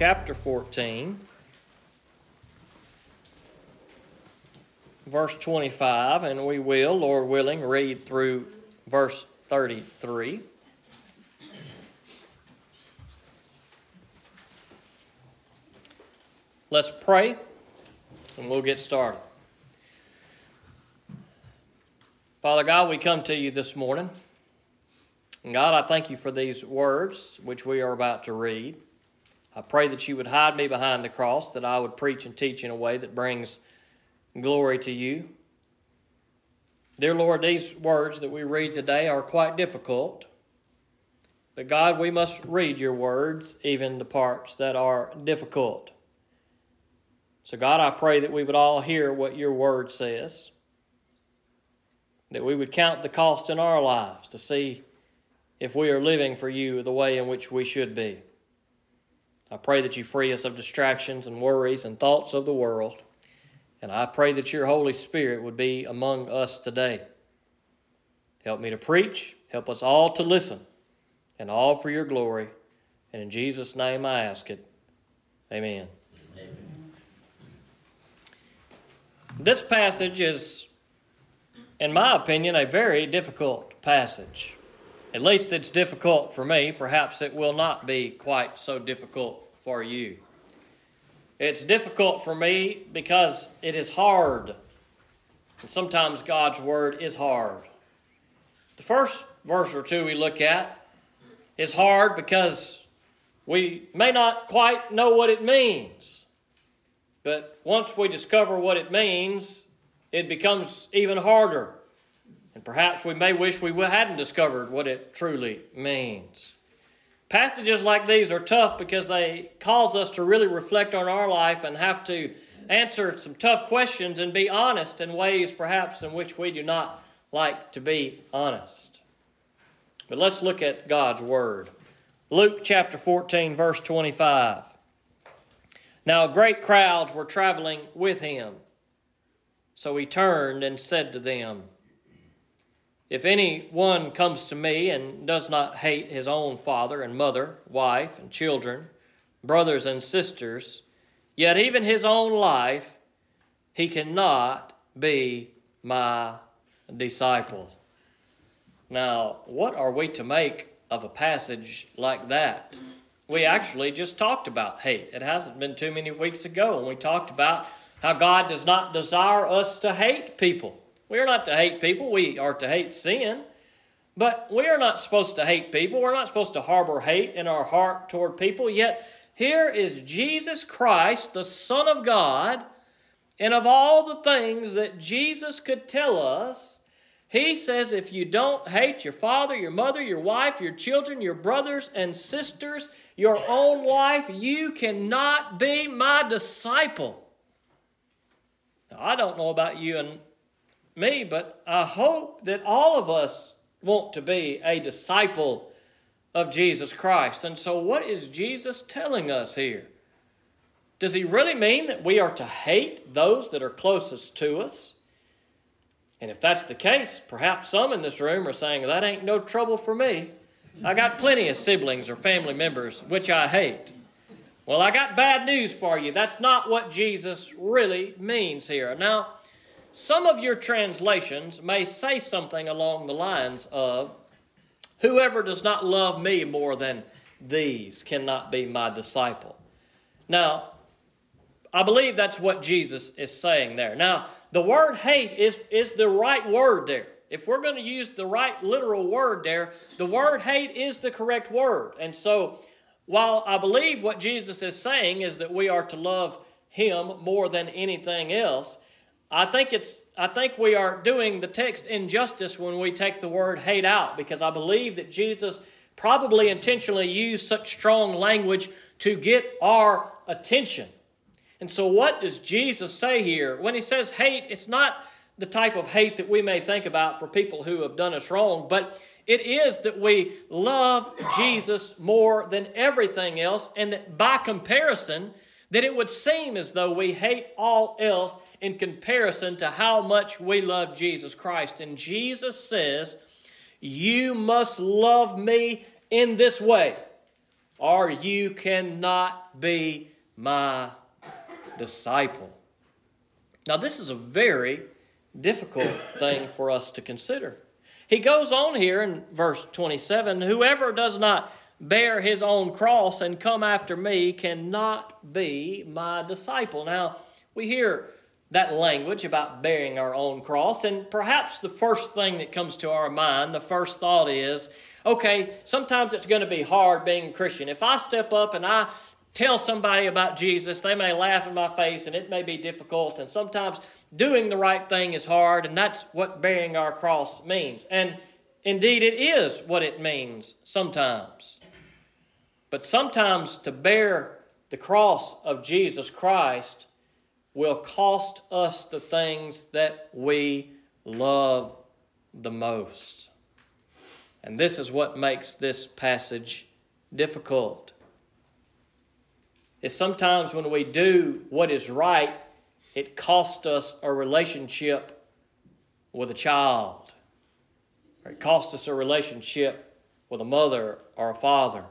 chapter 14, verse 25, and we will, Lord willing, read through verse 33. Let's pray and we'll get started. Father God, we come to you this morning. And God, I thank you for these words which we are about to read. I pray that you would hide me behind the cross, that I would preach and teach in a way that brings glory to you. Dear Lord, these words that we read today are quite difficult. But God, we must read your words, even the parts that are difficult. So, God, I pray that we would all hear what your word says, that we would count the cost in our lives to see if we are living for you the way in which we should be. I pray that you free us of distractions and worries and thoughts of the world. And I pray that your Holy Spirit would be among us today. Help me to preach, help us all to listen, and all for your glory. And in Jesus' name I ask it. Amen. This passage is, in my opinion, a very difficult passage. At least it's difficult for me. Perhaps it will not be quite so difficult for you. It's difficult for me because it is hard. And sometimes God's word is hard. The first verse or two we look at is hard because we may not quite know what it means. But once we discover what it means, it becomes even harder. And perhaps we may wish we hadn't discovered what it truly means. Passages like these are tough because they cause us to really reflect on our life and have to answer some tough questions and be honest in ways perhaps in which we do not like to be honest. But let's look at God's Word. Luke chapter 14, verse 25. Now, great crowds were traveling with him. So he turned and said to them, If any one comes to me and does not hate his own father and mother, wife and children, brothers and sisters, yet even his own life, he cannot be my disciple. Now, what are we to make of a passage like that? we actually just talked about hate. It hasn't been too many weeks ago and we talked about how God does not desire us to hate people. We are not to hate people, we are to hate sin. But we are not supposed to hate people. We're not supposed to harbor hate in our heart toward people. Yet here is Jesus Christ, the Son of God, and of all the things that Jesus could tell us, he says if you don't hate your father, your mother, your wife, your children, your brothers and sisters, your own life, you cannot be my disciple. Now, I don't know about you and me, but I hope that all of us want to be a disciple of Jesus Christ. And so, what is Jesus telling us here? Does he really mean that we are to hate those that are closest to us? And if that's the case, perhaps some in this room are saying, That ain't no trouble for me. I got plenty of siblings or family members which I hate. Well, I got bad news for you. That's not what Jesus really means here. Now, some of your translations may say something along the lines of, Whoever does not love me more than these cannot be my disciple. Now, I believe that's what Jesus is saying there. Now, the word hate is, is the right word there. If we're going to use the right literal word there, the word hate is the correct word. And so, while I believe what Jesus is saying is that we are to love him more than anything else, I think it's I think we are doing the text injustice when we take the word hate out because I believe that Jesus probably intentionally used such strong language to get our attention. And so what does Jesus say here? When he says hate, it's not the type of hate that we may think about for people who have done us wrong, but it is that we love Jesus more than everything else, and that by comparison, that it would seem as though we hate all else in comparison to how much we love Jesus Christ. And Jesus says, You must love me in this way, or you cannot be my disciple. Now, this is a very difficult thing for us to consider. He goes on here in verse 27 Whoever does not bear his own cross and come after me cannot be my disciple. Now, we hear that language about bearing our own cross, and perhaps the first thing that comes to our mind, the first thought is okay, sometimes it's going to be hard being a Christian. If I step up and I tell somebody about Jesus, they may laugh in my face and it may be difficult. And sometimes doing the right thing is hard, and that's what bearing our cross means. And indeed, it is what it means sometimes. But sometimes to bear the cross of Jesus Christ will cost us the things that we love the most. And this is what makes this passage difficult. Is sometimes when we do what is right, it costs us a relationship with a child, or it costs us a relationship with a mother or a father,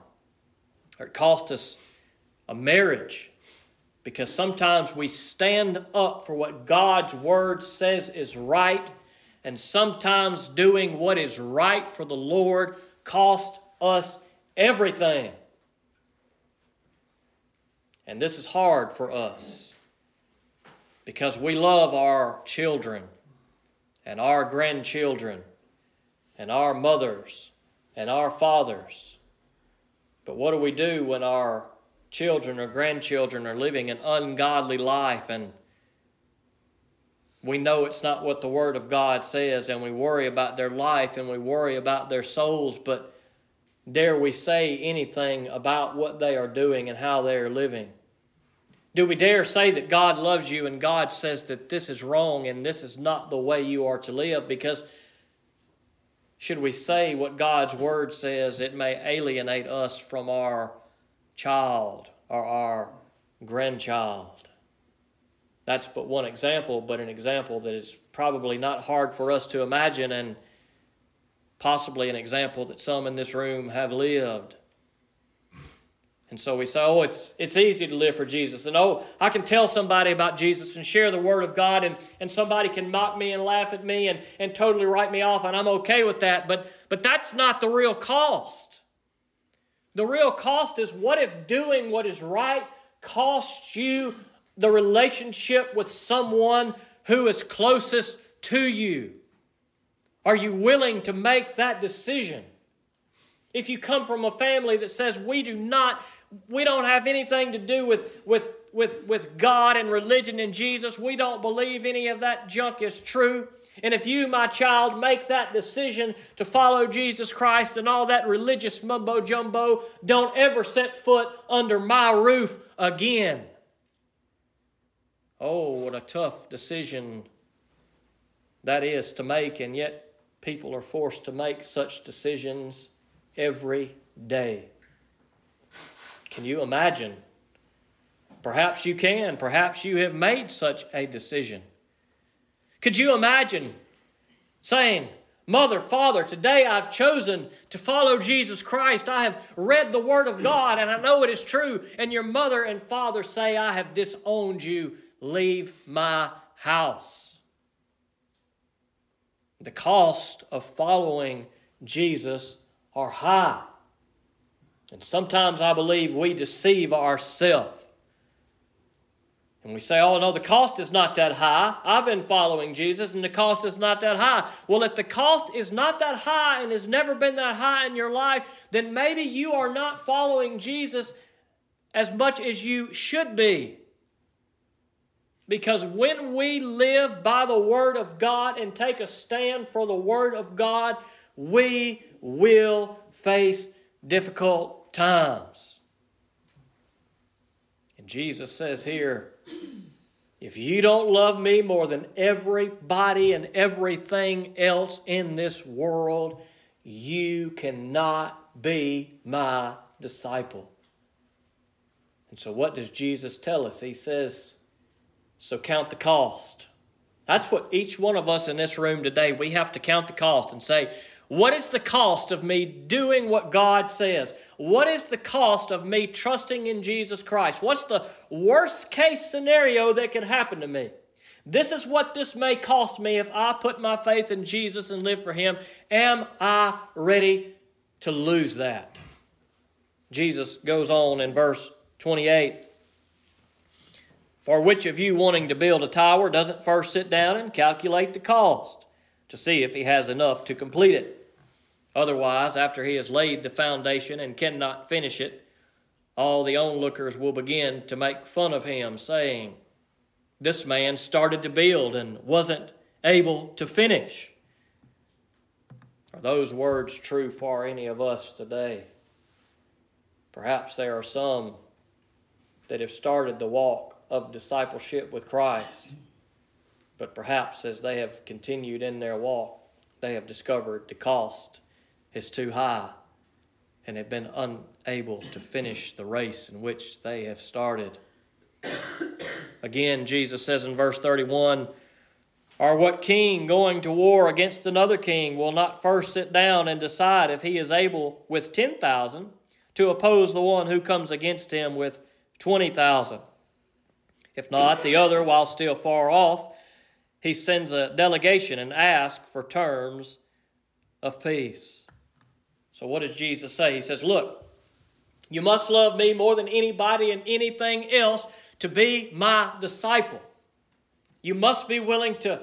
or it costs us a marriage. Because sometimes we stand up for what God's Word says is right and sometimes doing what is right for the Lord cost us everything. And this is hard for us because we love our children and our grandchildren and our mothers and our fathers. But what do we do when our children or grandchildren are living an ungodly life and we know it's not what the Word of God says, and we worry about their life and we worry about their souls, but dare we say anything about what they are doing and how they are living? Do we dare say that God loves you and God says that this is wrong and this is not the way you are to live? Because should we say what God's Word says, it may alienate us from our child or our grandchild. That's but one example, but an example that is probably not hard for us to imagine and possibly an example that some in this room have lived. And so we say, oh, it's, it's easy to live for Jesus. And oh, I can tell somebody about Jesus and share the Word of God, and, and somebody can mock me and laugh at me and, and totally write me off, and I'm okay with that. But, but that's not the real cost. The real cost is what if doing what is right costs you the relationship with someone who is closest to you? Are you willing to make that decision? If you come from a family that says we do not we don't have anything to do with with with with God and religion and Jesus, we don't believe any of that junk is true. And if you, my child, make that decision to follow Jesus Christ and all that religious mumbo jumbo, don't ever set foot under my roof again. Oh, what a tough decision that is to make, and yet people are forced to make such decisions every day. Can you imagine? Perhaps you can. Perhaps you have made such a decision. Could you imagine saying, Mother, Father, today I've chosen to follow Jesus Christ. I have read the Word of God and I know it is true. And your mother and father say, I have disowned you leave my house. The cost of following Jesus are high. And sometimes I believe we deceive ourselves. And we say, oh, no, the cost is not that high. I've been following Jesus and the cost is not that high. Well, if the cost is not that high and has never been that high in your life, then maybe you are not following Jesus as much as you should be. Because when we live by the Word of God and take a stand for the Word of God, we will face difficult times. And Jesus says here, if you don't love me more than everybody and everything else in this world, you cannot be my disciple. And so, what does Jesus tell us? He says, so count the cost. That's what each one of us in this room today, we have to count the cost and say, What is the cost of me doing what God says? What is the cost of me trusting in Jesus Christ? What's the worst case scenario that could happen to me? This is what this may cost me if I put my faith in Jesus and live for Him. Am I ready to lose that? Jesus goes on in verse 28 For which of you wanting to build a tower doesn't first sit down and calculate the cost to see if he has enough to complete it? Otherwise, after he has laid the foundation and cannot finish it, all the onlookers will begin to make fun of him, saying, This man started to build and wasn't able to finish. Are those words true for any of us today? Perhaps there are some that have started the walk of discipleship with Christ, but perhaps as they have continued in their walk, they have discovered the cost is too high and have been unable to finish the race in which they have started. Again, Jesus says in verse 31 Or what king going to war against another king will not first sit down and decide if he is able with 10,000 to oppose the one who comes against him with 20,000? If not, the other, while still far off, he sends a delegation and asks for terms of peace. So, what does Jesus say? He says, Look, you must love me more than anybody and anything else to be my disciple. You must be willing to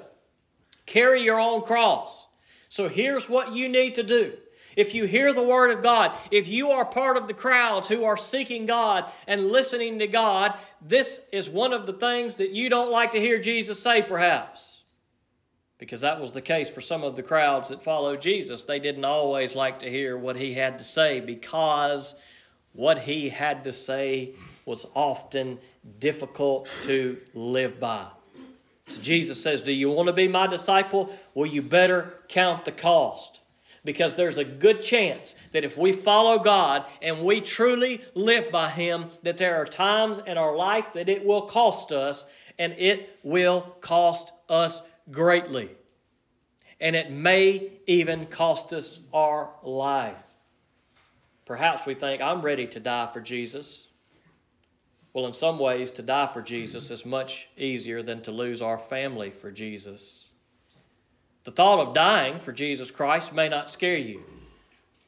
carry your own cross. So, here's what you need to do. If you hear the word of God, if you are part of the crowds who are seeking God and listening to God, this is one of the things that you don't like to hear Jesus say, perhaps because that was the case for some of the crowds that followed Jesus. They didn't always like to hear what he had to say because what he had to say was often difficult to live by. So Jesus says, Do you want to be my disciple? Well, you better count the cost. Because there's a good chance that if we follow God and we truly live by Him, that there are times in our life that it will cost us, and it will cost us greatly. And it may even cost us our life. Perhaps we think, I'm ready to die for Jesus. Well, in some ways, to die for Jesus is much easier than to lose our family for Jesus. The thought of dying for Jesus Christ may not scare you.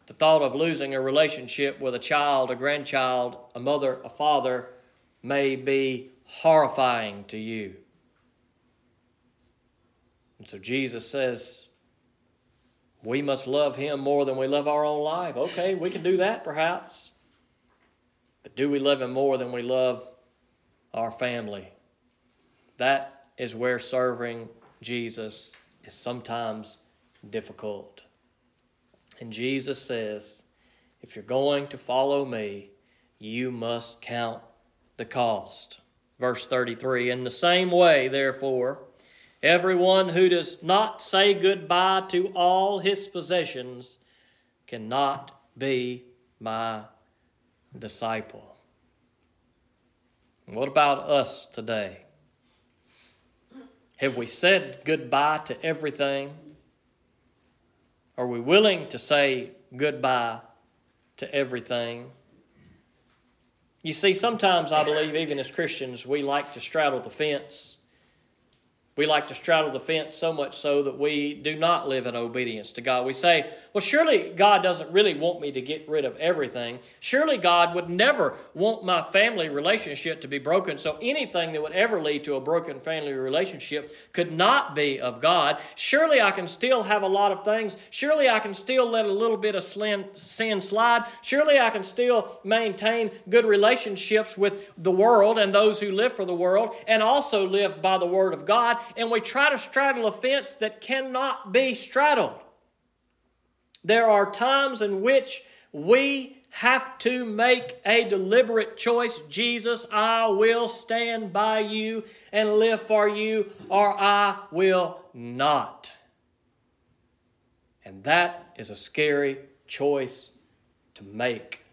The thought of losing a relationship with a child, a grandchild, a mother, a father may be horrifying to you. And so Jesus says, we must love him more than we love our own life. Okay, we can do that perhaps. But do we love him more than we love our family? That is where serving Jesus is sometimes difficult. And Jesus says, if you're going to follow me, you must count the cost. Verse 33 In the same way, therefore, Everyone who does not say goodbye to all his possessions cannot be my disciple. What about us today? Have we said goodbye to everything? Are we willing to say goodbye to everything? You see, sometimes I believe, even as Christians, we like to straddle the fence we like to straddle the fence so much so that we do not live in obedience to God. We say, well, surely God doesn't really want me to get rid of everything. Surely God would never want my family relationship to be broken. So anything that would ever lead to a broken family relationship could not be of God. Surely I can still have a lot of things. Surely I can still let a little bit of sin slide. Surely I can still maintain good relationships with the world and those who live for the world and also live by the Word of God and we try to straddle a fence that cannot be straddled. There are times in which we have to make a deliberate choice. Jesus, I will stand by you and live for you, or I will not. And that is a scary choice to make.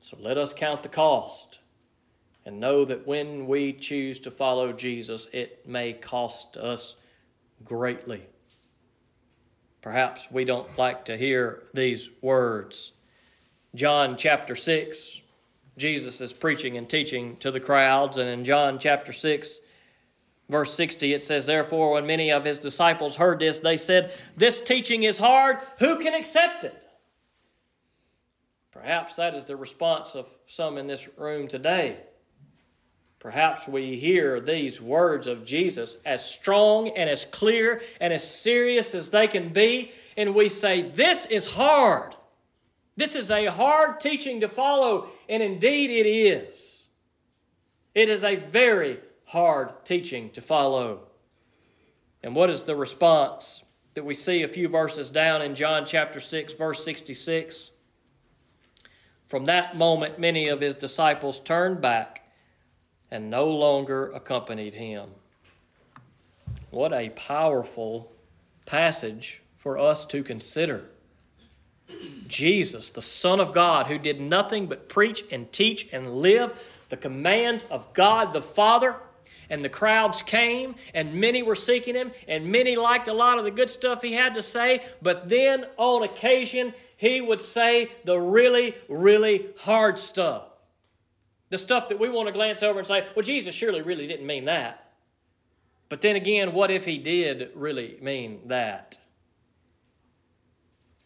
So let us count the cost and know that when we choose to follow Jesus, it may cost us greatly. perhaps we don't like to hear these words. John chapter 6, Jesus is preaching and teaching to the crowds, and in John chapter 6, verse 60, it says, Therefore, when many of his disciples heard this, they said, This teaching is hard, who can accept it? Perhaps that is the response of some in this room today. Perhaps we hear these words of Jesus as strong and as clear and as serious as they can be, and we say, This is hard. This is a hard teaching to follow, and indeed it is. It is a very hard teaching to follow. And what is the response that we see a few verses down in John chapter 6, verse 66? From that moment, many of his disciples turned back and no longer accompanied him. What a powerful passage for us to consider. Jesus, the Son of God, who did nothing but preach and teach and live the commands of God the Father. And the crowds came, and many were seeking him, and many liked a lot of the good stuff he had to say. But then, on occasion, he would say the really, really hard stuff. The stuff that we want to glance over and say, well, Jesus surely really didn't mean that. But then again, what if he did really mean that?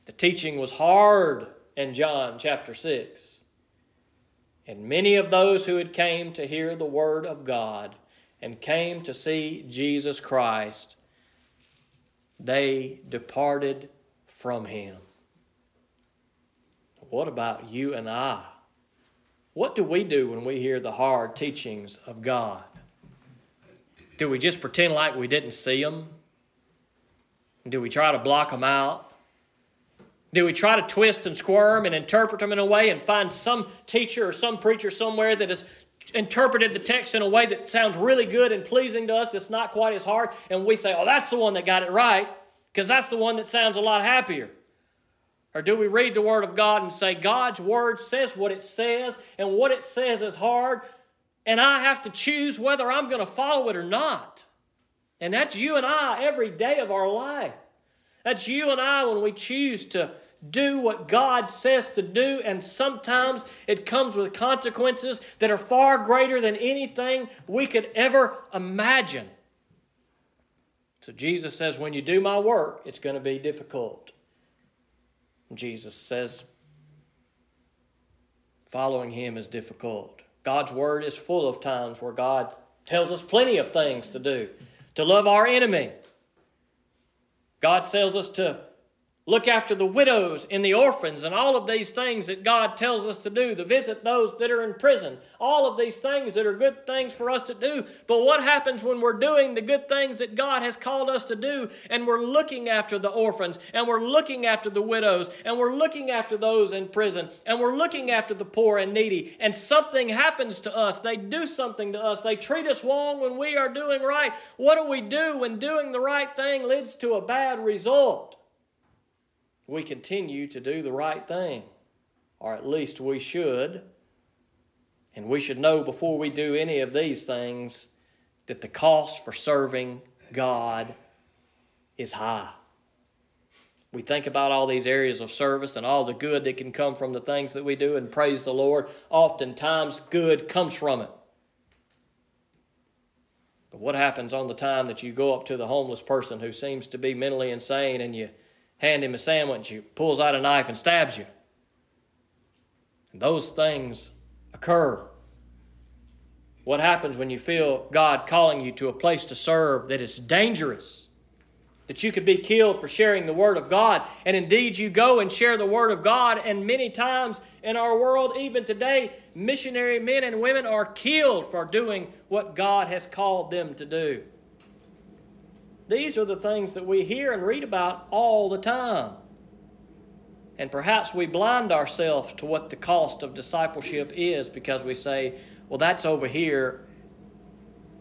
The teaching was hard in John chapter 6. And many of those who had came to hear the word of God and came to see Jesus Christ, they departed from him. What about you and I? What do we do when we hear the hard teachings of God? Do we just pretend like we didn't see them? Do we try to block them out? Do we try to twist and squirm and interpret them in a way and find some teacher or some preacher somewhere that has interpreted the text in a way that sounds really good and pleasing to us that's not quite as hard and we say, oh, that's the one that got it right because that's the one that sounds a lot happier? Or do we read the Word of God and say, God's Word says what it says, and what it says is hard, and I have to choose whether I'm going to follow it or not? And that's you and I every day of our life. That's you and I when we choose to do what God says to do, and sometimes it comes with consequences that are far greater than anything we could ever imagine. So Jesus says, When you do my work, it's going to be difficult. Jesus says, Following him is difficult. God's word is full of times where God tells us plenty of things to do to love our enemy God tells us to look after the widows and the orphans and all of these things that God tells us to do, to visit those that are in prison, all of these things that are good things for us to do. But what happens when we're doing the good things that God has called us to do and we're looking after the orphans and we're looking after the widows and we're looking after those in prison and we're looking after the poor and needy and something happens to us? They do something to us. They treat us wrong when we are doing right. What do we do when doing the right thing leads to a bad result? We continue to do the right thing, or at least we should. And we should know before we do any of these things that the cost for serving God is high. We think about all these areas of service and all the good that can come from the things that we do, and praise the Lord. Oftentimes, good comes from it. But what happens on the time that you go up to the homeless person who seems to be mentally insane and you hand him a sandwich, he pulls out a knife and stabs you. And those things occur. What happens when you feel God calling you to a place to serve that is dangerous? That you could be killed for sharing the Word of God. And indeed, you go and share the Word of God. And many times in our world, even today, missionary men and women are killed for doing what God has called them to do. These are the things that we hear and read about all the time. And perhaps we blind ourselves to what the cost of discipleship is because we say, well, that's over here,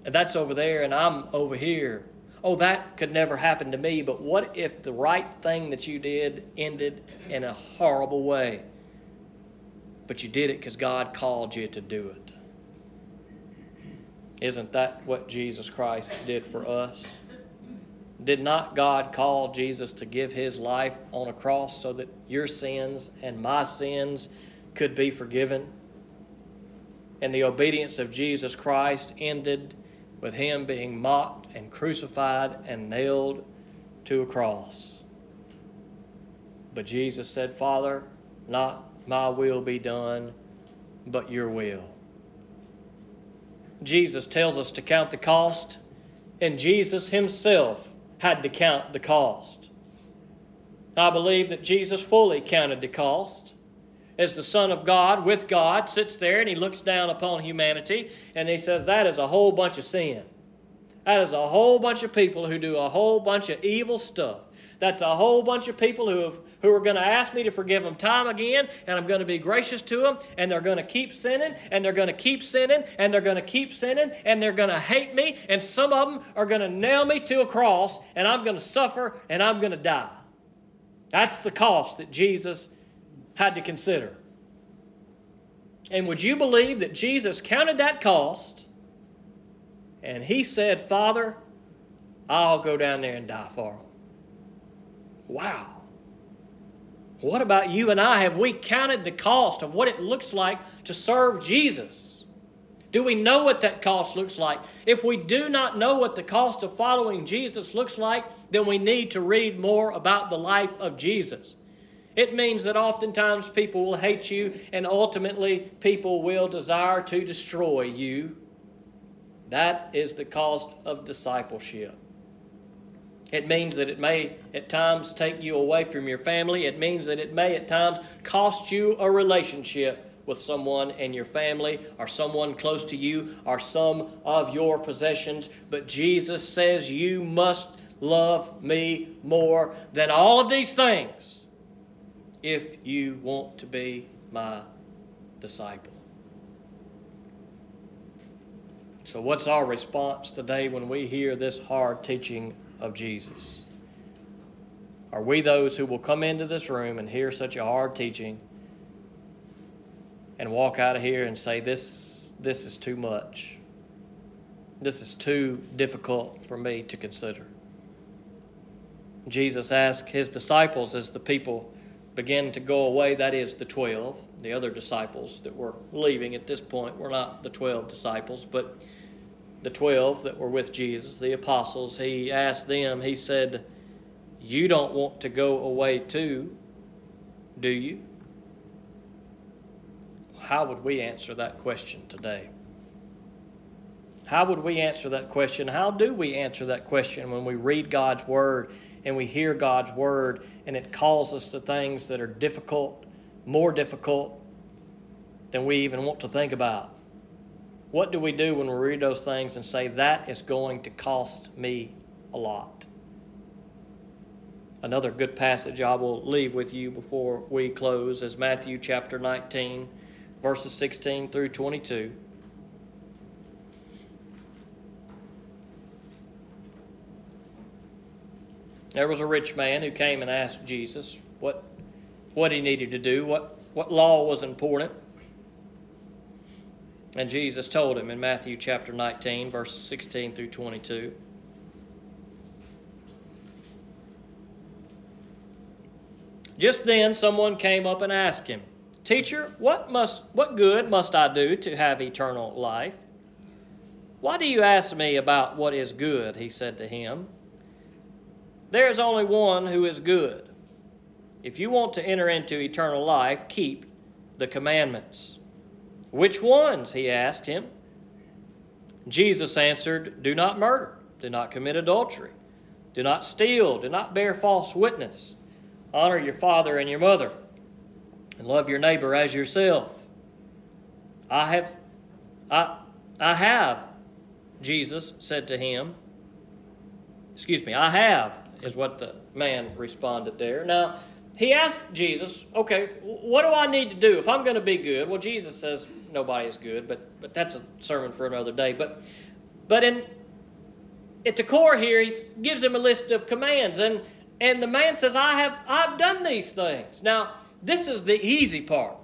that's over there, and I'm over here. Oh, that could never happen to me. But what if the right thing that you did ended in a horrible way? But you did it because God called you to do it. Isn't that what Jesus Christ did for us? Did not God call Jesus to give his life on a cross so that your sins and my sins could be forgiven? And the obedience of Jesus Christ ended with him being mocked and crucified and nailed to a cross. But Jesus said, Father, not my will be done, but your will. Jesus tells us to count the cost, and Jesus himself had to count the cost. I believe that Jesus fully counted the cost. As the Son of God, with God, sits there and he looks down upon humanity and he says, That is a whole bunch of sin. That is a whole bunch of people who do a whole bunch of evil stuff. That's a whole bunch of people who, have, who are going to ask me to forgive them time again, and I'm going to be gracious to them, and they're going to keep sinning, and they're going to keep sinning, and they're going to keep sinning, and they're going to hate me, and some of them are going to nail me to a cross, and I'm going to suffer, and I'm going to die. That's the cost that Jesus had to consider. And would you believe that Jesus counted that cost? And he said, Father, I'll go down there and die for them. Wow. What about you and I? Have we counted the cost of what it looks like to serve Jesus? Do we know what that cost looks like? If we do not know what the cost of following Jesus looks like, then we need to read more about the life of Jesus. It means that oftentimes people will hate you and ultimately people will desire to destroy you. That is the cost of discipleship. It means that it may at times take you away from your family. It means that it may at times cost you a relationship with someone in your family or someone close to you or some of your possessions. But Jesus says you must love me more than all of these things if you want to be my disciple. So, what's our response today when we hear this hard teaching of Jesus? Are we those who will come into this room and hear such a hard teaching and walk out of here and say, This, this is too much? This is too difficult for me to consider. Jesus asked his disciples as the people began to go away, that is, the 12, the other disciples that were leaving at this point were not the 12 disciples, but the 12 that were with Jesus, the apostles, he asked them, he said, You don't want to go away too, do you? How would we answer that question today? How would we answer that question? How do we answer that question when we read God's Word and we hear God's Word and it calls us to things that are difficult, more difficult than we even want to think about? What do we do when we read those things and say, that is going to cost me a lot? Another good passage I will leave with you before we close is Matthew chapter 19, verses 16 through 22. There was a rich man who came and asked Jesus what, what he needed to do, what, what law was important. And Jesus told him in Matthew chapter 19, verses 16 through 22. Just then someone came up and asked him, Teacher, what must what good must I do to have eternal life? Why do you ask me about what is good? He said to him. There is only one who is good. If you want to enter into eternal life, keep the commandments. Which ones? He asked him. Jesus answered, Do not murder, do not commit adultery, do not steal, do not bear false witness, honor your father and your mother, and love your neighbor as yourself. I have, I, I have, Jesus said to him. Excuse me, I have, is what the man responded there. Now, he asked Jesus, okay, what do I need to do if I'm going to be good? Well, Jesus says, nobody is good, but but that's a sermon for another day. But but in at the core here, he gives him a list of commands, and and the man says, "I have I've done these things." Now this is the easy part.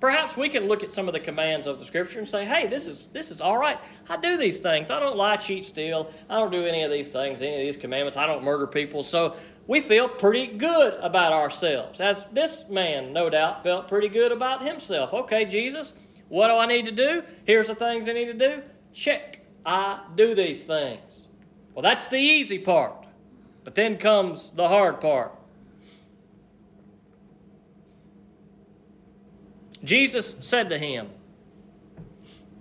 Perhaps we can look at some of the commands of the Scripture and say, hey, this is, this is all right. I do these things. I don't lie, cheat, steal. I don't do any of these things, any of these commandments. I don't murder people. So we feel pretty good about ourselves. As this man, no doubt, felt pretty good about himself. Okay, Jesus, what do I need to do? Here's the things I need to do. Check. I do these things. Well, that's the easy part. But then comes the hard part. Jesus said to him,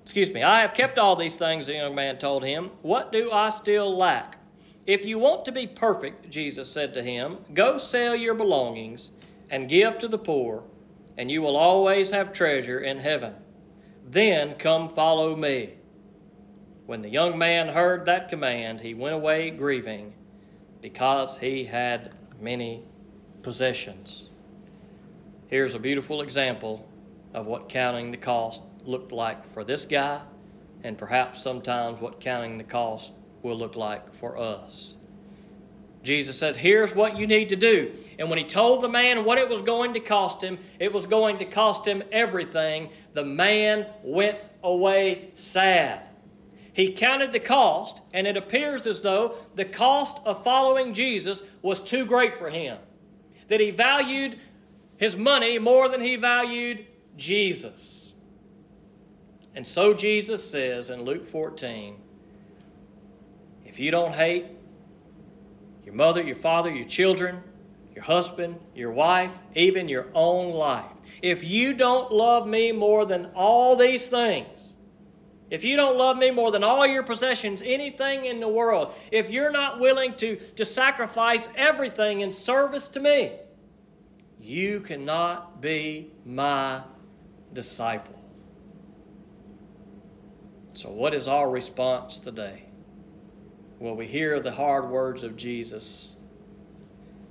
Excuse me, I have kept all these things, the young man told him. What do I still lack? If you want to be perfect, Jesus said to him, go sell your belongings and give to the poor, and you will always have treasure in heaven. Then come follow me. When the young man heard that command, he went away grieving because he had many possessions. Here's a beautiful example of what counting the cost looked like for this guy, and perhaps sometimes what counting the cost will look like for us. Jesus says, Here's what you need to do. And when he told the man what it was going to cost him, it was going to cost him everything. The man went away sad. He counted the cost, and it appears as though the cost of following Jesus was too great for him. That he valued his money more than he valued Jesus. And so Jesus says in Luke 14 if you don't hate your mother, your father, your children, your husband, your wife, even your own life, if you don't love me more than all these things, if you don't love me more than all your possessions, anything in the world, if you're not willing to, to sacrifice everything in service to me, you cannot be my disciple. So, what is our response today? Will we hear the hard words of Jesus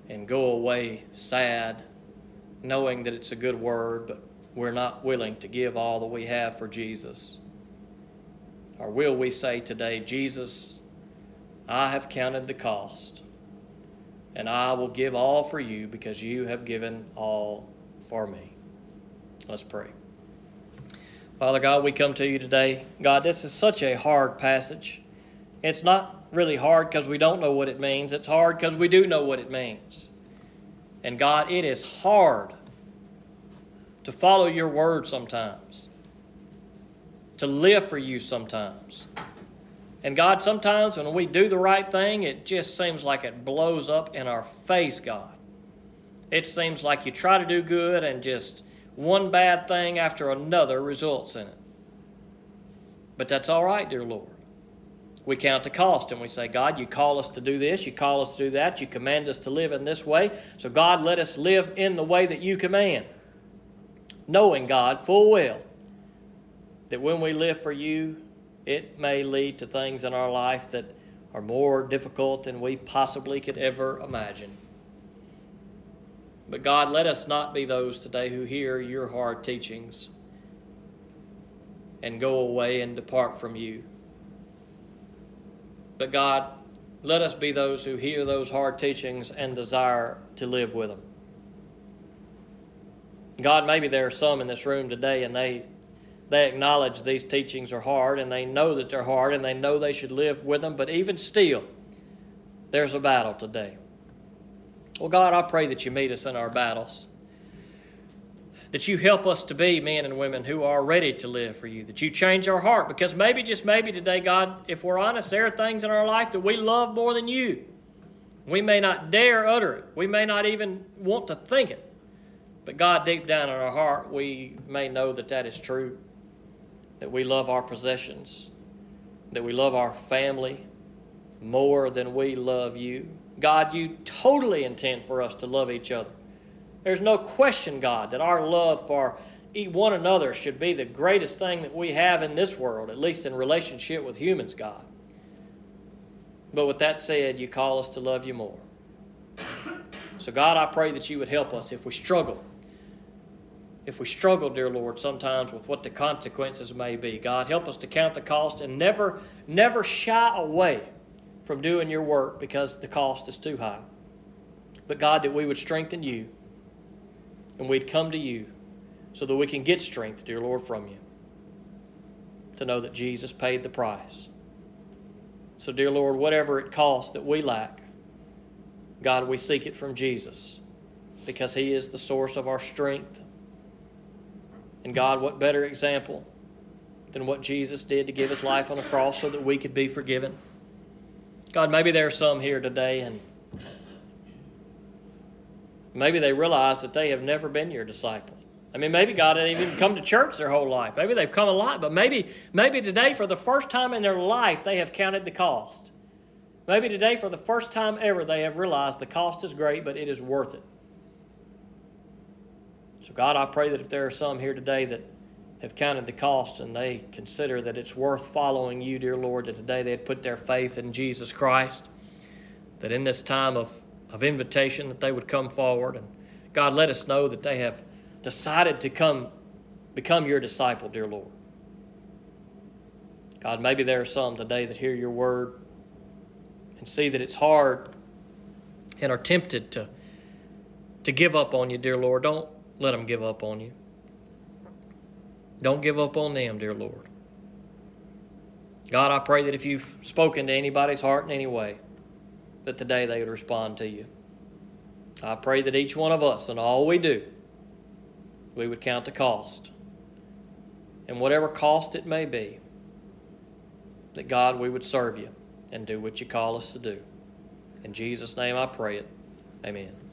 and go away sad, knowing that it's a good word, but we're not willing to give all that we have for Jesus? Or will we say today, Jesus, I have counted the cost, and I will give all for you because you have given all for me? Let's pray. Father God, we come to you today. God, this is such a hard passage. It's not really hard because we don't know what it means, it's hard because we do know what it means. And God, it is hard to follow your word sometimes, to live for you sometimes. And God, sometimes when we do the right thing, it just seems like it blows up in our face, God. It seems like you try to do good and just one bad thing after another results in it. But that's all right, dear Lord. We count the cost and we say, God, you call us to do this, you call us to do that, you command us to live in this way. So, God, let us live in the way that you command. Knowing, God, full well that when we live for you, it may lead to things in our life that are more difficult than we possibly could ever imagine. But God, let us not be those today who hear your hard teachings and go away and depart from you. But God, let us be those who hear those hard teachings and desire to live with them. God, maybe there are some in this room today and they they acknowledge these teachings are hard and they know that they're hard and they know they should live with them, but even still, there's a battle today. Well, God, I pray that you meet us in our battles. That you help us to be men and women who are ready to live for you. That you change our heart. Because maybe, just maybe today, God, if we're honest, there are things in our life that we love more than you. We may not dare utter it, we may not even want to think it. But God, deep down in our heart, we may know that that is true. That we love our possessions, that we love our family more than we love you. God, you totally intend for us to love each other. There's no question, God, that our love for one another should be the greatest thing that we have in this world, at least in relationship with humans, God. But with that said, you call us to love you more. So, God, I pray that you would help us if we struggle. If we struggle, dear Lord, sometimes with what the consequences may be. God, help us to count the cost and never, never shy away from doing your work because the cost is too high. But God, that we would strengthen you and we'd come to you so that we can get strength, dear Lord, from you to know that Jesus paid the price. So, dear Lord, whatever it costs that we lack, God, we seek it from Jesus because He is the source of our strength. And God, what better example than what Jesus did to give His life on the cross so that we could be forgiven? God, maybe there are some here today and maybe they realize that they have never been your disciple. I mean, maybe God didn't even come to church their whole life. Maybe they've come a lot, but maybe, maybe today, for the first time in their life, they have counted the cost. Maybe today, for the first time ever, they have realized the cost is great, but it is worth it. So, God, I pray that if there are some here today that have counted the cost and they consider that it's worth following you, dear Lord, that today they had put their faith in Jesus Christ, that in this time of, of invitation that they would come forward. And God, let us know that they have decided to come become your disciple, dear Lord. God, maybe there are some today that hear your word and see that it's hard and are tempted to, to give up on you, dear Lord. Don't let them give up on you. Don't give up on them, dear Lord. God, I pray that if you've spoken to anybody's heart in any way, that today they would respond to you. I pray that each one of us and all we do, we would count the cost. And whatever cost it may be, that God, we would serve you and do what you call us to do. In Jesus' name I pray it. Amen.